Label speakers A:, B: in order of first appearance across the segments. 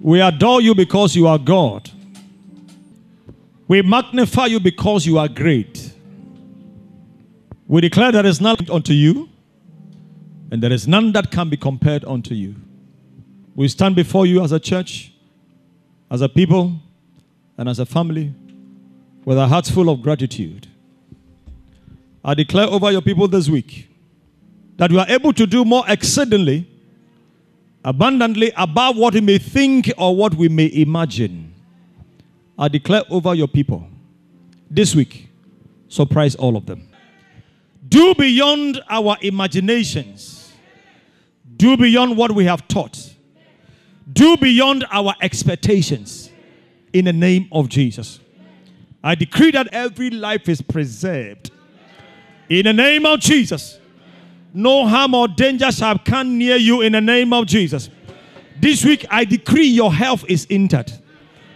A: We adore you because you are God. We magnify you because you are great. We declare there is none unto you, and there is none that can be compared unto you. We stand before you as a church, as a people, and as a family with our hearts full of gratitude. I declare over your people this week that you are able to do more exceedingly, abundantly above what we may think or what we may imagine. I declare over your people this week, surprise all of them. Do beyond our imaginations, do beyond what we have taught, do beyond our expectations in the name of Jesus. I decree that every life is preserved in the name of Jesus. No harm or danger shall come near you in the name of Jesus. This week, I decree your health is intact,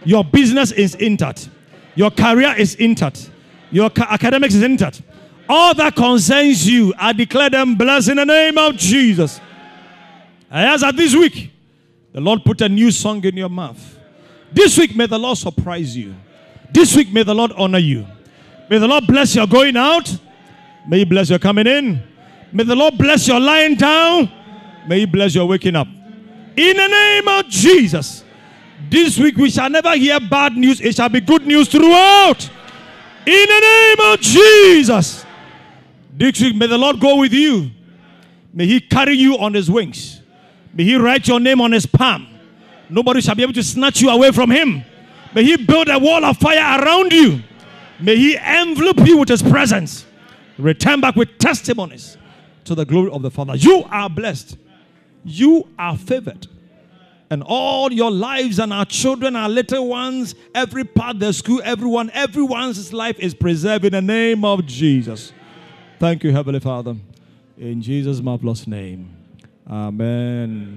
A: your business is intact, your career is intact, your ca- academics is intact. All that concerns you, I declare them blessed in the name of Jesus. Ask that this week, the Lord put a new song in your mouth. This week, may the Lord surprise you. This week, may the Lord honor you. May the Lord bless your going out. May He bless your coming in. May the Lord bless your lying down. May He bless your waking up. In the name of Jesus. This week we shall never hear bad news. It shall be good news throughout. In the name of Jesus. This week may the Lord go with you. May He carry you on His wings. May He write your name on His palm. Nobody shall be able to snatch you away from Him. May He build a wall of fire around you. May He envelop you with His presence. Return back with testimonies to the glory of the Father. You are blessed. You are favored. And all your lives and our children, our little ones, every part, the school, everyone, everyone's life is preserved in the name of Jesus. Thank you, Heavenly Father. In Jesus' marvelous name. Amen.